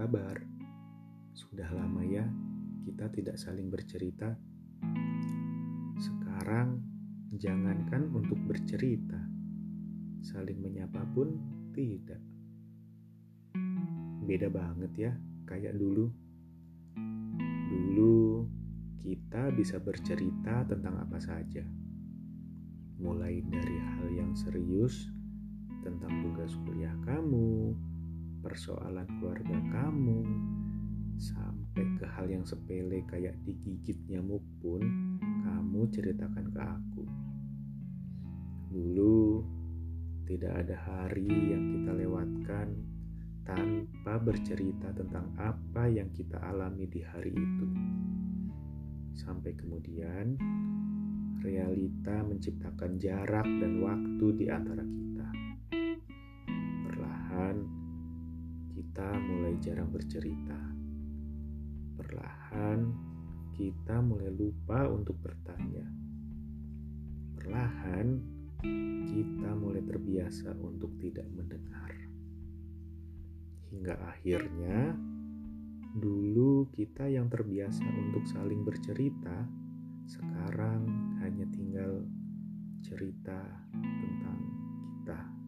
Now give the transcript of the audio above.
kabar? Sudah lama ya kita tidak saling bercerita. Sekarang jangankan untuk bercerita, saling menyapa pun tidak. Beda banget ya, kayak dulu. Dulu kita bisa bercerita tentang apa saja. Mulai dari hal yang serius tentang tugas kuliah kamu, persoalan keluarga kamu, sampai ke hal yang sepele kayak digigit nyamuk pun kamu ceritakan ke aku. Dulu tidak ada hari yang kita lewatkan tanpa bercerita tentang apa yang kita alami di hari itu. Sampai kemudian realita menciptakan jarak dan waktu di antara kita. Kita mulai jarang bercerita. Perlahan, kita mulai lupa untuk bertanya. Perlahan, kita mulai terbiasa untuk tidak mendengar. Hingga akhirnya, dulu kita yang terbiasa untuk saling bercerita, sekarang hanya tinggal cerita tentang kita.